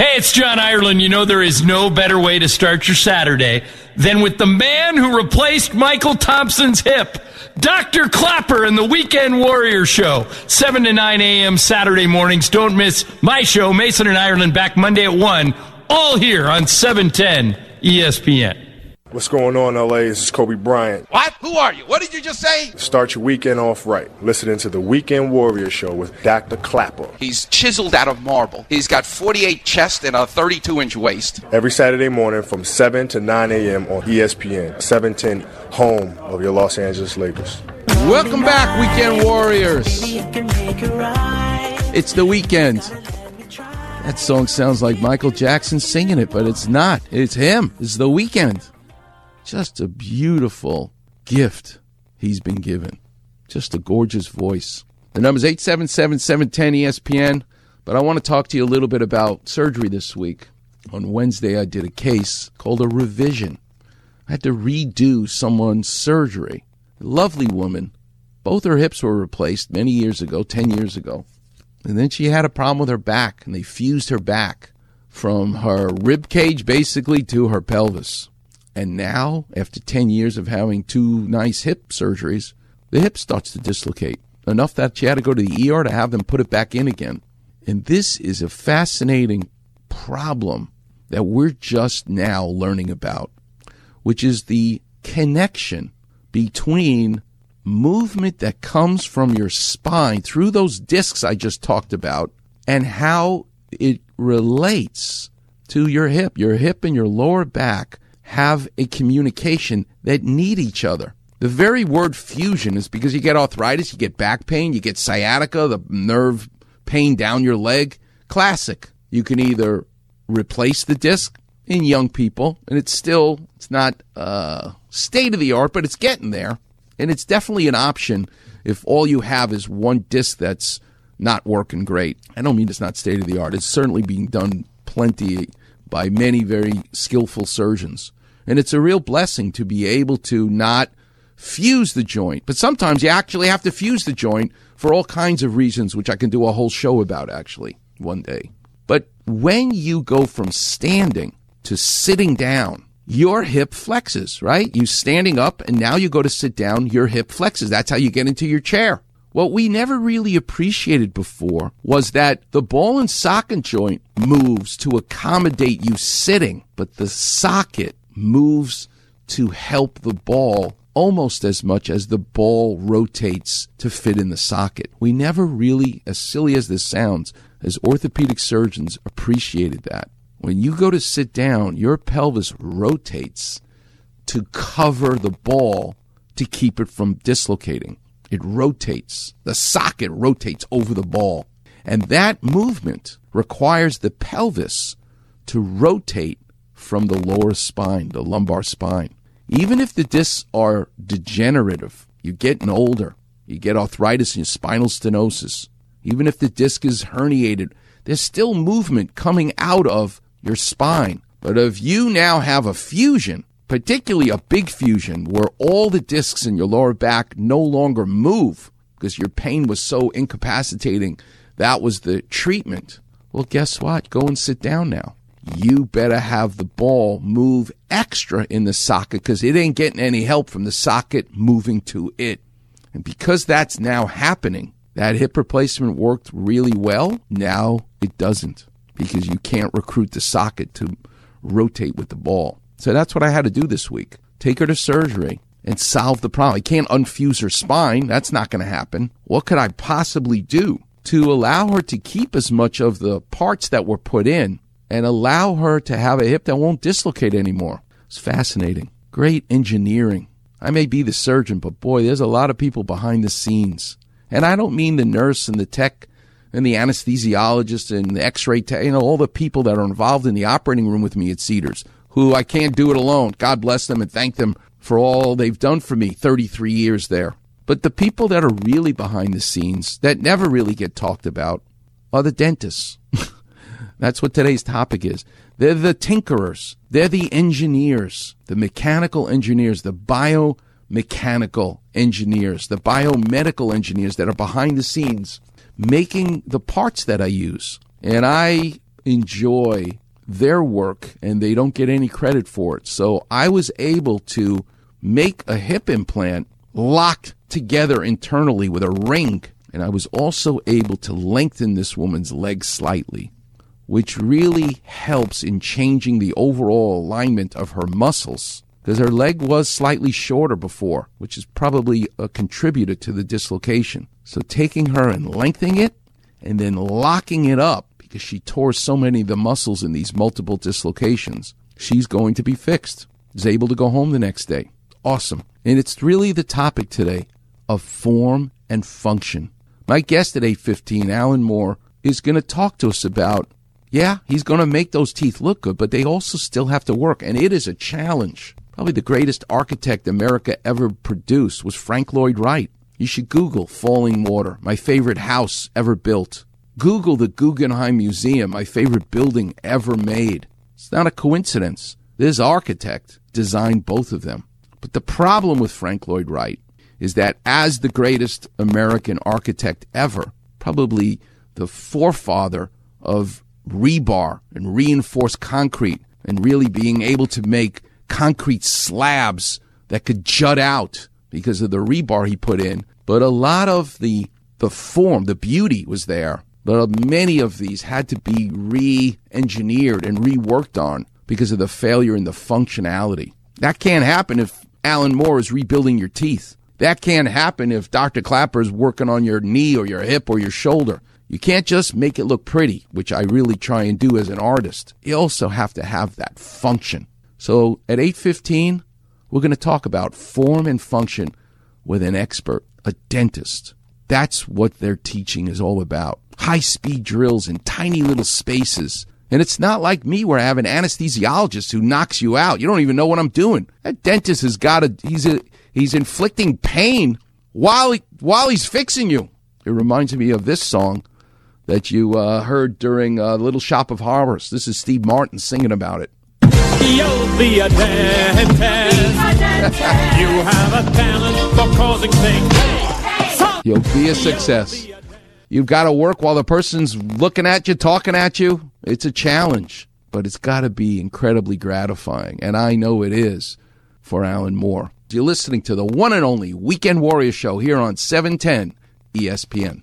Hey, it's John Ireland. You know, there is no better way to start your Saturday than with the man who replaced Mychal Thompson's hip, Dr. Klapper and the Weekend Warrior Show, 7 to 9 a.m. Saturday mornings. Don't miss my show, Mason and Ireland, back Monday at 1, all here on 710 ESPN. What's going on, LA? This is Kobe Bryant. What? Who are you? What did you just say? Start your weekend off right. Listening to the Weekend Warrior Show with Dr. Klapper. He's chiseled out of marble. He's got 48 chest and a 32 inch waist. Every Saturday morning from 7 to 9 a.m. on ESPN, 710, home of your Los Angeles Lakers. Welcome back, Weekend Warriors. It's the weekend. That song sounds like Michael Jackson singing it, but it's not. It's him. It's the Weeknd. Just a beautiful gift he's been given. Just a gorgeous voice. The number's 877 710 ESPN. But I want to talk to you a little bit about surgery this week. On Wednesday, I did a case called a revision. I had to redo someone's surgery. A lovely woman. Both her hips were replaced many years ago, 10 years ago. And then she had a problem with her back, and they fused her back from her rib cage basically to her pelvis. And now, after 10 years of having two nice hip surgeries, the hip starts to dislocate enough that she had to go to the ER to have them put it back in again. And this is a fascinating problem that we're just now learning about, which is the connection between movement that comes from your spine through those discs I just talked about and how it relates to your hip. Your hip and your lower back have a communication that need each other. The very word fusion is because you get arthritis, you get back pain, you get sciatica, the nerve pain down your leg. Classic. You can either replace the disc in young people, and it's still it's not uh, state of the art, but it's getting there, and it's definitely an option if all you have is one disc that's not working great. I don't mean it's not state of the art. It's certainly being done plenty by many very skillful surgeons. And it's a real blessing to be able to not fuse the joint. But sometimes you actually have to fuse the joint for all kinds of reasons, which I can do a whole show about actually one day. But when you go from standing to sitting down, your hip flexes, right? You standing up and now you go to sit down, your hip flexes. That's how you get into your chair. What we never really appreciated before was that the ball and socket joint moves to accommodate you sitting, but the socket moves to help the ball almost as much as the ball rotates to fit in the socket. We never really, as silly as this sounds, as orthopedic surgeons appreciated that. When you go to sit down, your pelvis rotates to cover the ball to keep it from dislocating. It rotates. The socket rotates over the ball. And that movement requires the pelvis to rotate from the lower spine, the lumbar spine. Even if the discs are degenerative, you're getting older, you get arthritis and spinal stenosis, even if the disc is herniated, there's still movement coming out of your spine. But if you now have a fusion, particularly a big fusion where all the discs in your lower back no longer move because your pain was so incapacitating, that was the treatment. Well, guess what? Go and sit down now you better have the ball move extra in the socket because it ain't getting any help from the socket moving to it. And because that's now happening, that hip replacement worked really well. Now it doesn't because you can't recruit the socket to rotate with the ball. So that's what I had to do this week. Take her to surgery and solve the problem. I can't unfuse her spine. That's not going to happen. What could I possibly do to allow her to keep as much of the parts that were put in and allow her to have a hip that won't dislocate anymore. It's fascinating. Great engineering. I may be the surgeon, but boy, there's a lot of people behind the scenes. And I don't mean the nurse and the tech and the anesthesiologist and the x-ray tech, you know, all the people that are involved in the operating room with me at Cedars, who I can't do it alone. God bless them and thank them for all they've done for me 33 years there. But the people that are really behind the scenes that never really get talked about are the dentists. That's what today's topic is. They're the tinkerers. They're the engineers, the mechanical engineers, the biomechanical engineers, the biomedical engineers that are behind the scenes making the parts that I use. And I enjoy their work and they don't get any credit for it. So I was able to make a hip implant locked together internally with a ring. And I was also able to lengthen this woman's leg slightly, which really helps in changing the overall alignment of her muscles. Because her leg was slightly shorter before, which is probably a contributor to the dislocation. So taking her and lengthening it and then locking it up because she tore so many of the muscles in these multiple dislocations, she's going to be fixed. Is able to go home the next day. Awesome. And it's really the topic today of form and function. My guest at 815, Alan Moore, is going to talk to us about, yeah, he's going to make those teeth look good, but they also still have to work. And it is a challenge. Probably the greatest architect America ever produced was Frank Lloyd Wright. You should Google Falling Water, my favorite house ever built. Google the Guggenheim Museum, my favorite building ever made. It's not a coincidence. This architect designed both of them. But the problem with Frank Lloyd Wright is that as the greatest American architect ever, probably the forefather of rebar and reinforced concrete and really being able to make concrete slabs that could jut out because of the rebar he put in. But a lot of the the form, the beauty was there. But uh, many of these had to be re-engineered and reworked on because of the failure in the functionality. That can't happen if Alan Moore is rebuilding your teeth. That can't happen if Dr. Klapper is working on your knee or your hip or your shoulder. You can't just make it look pretty, which I really try and do as an artist. You also have to have that function. So at 8:15, we're going to talk about form and function with an expert, a dentist. That's what their teaching is all about. High-speed drills in tiny little spaces. And it's not like me where I have an anesthesiologist who knocks you out. You don't even know what I'm doing. That dentist has got a he's a he's inflicting pain while he, while he's fixing you. It reminds me of this song that you uh, heard during uh, Little Shop of Horrors. This is Steve Martin singing about it. A dentist. you have a talent for causing pain. You'll be a success. You've got to work while the person's looking at you, talking at you. It's a challenge, but it's got to be incredibly gratifying. And I know it is for Alan Moore. You're listening to the one and only Weekend Warrior Show here on 710 ESPN.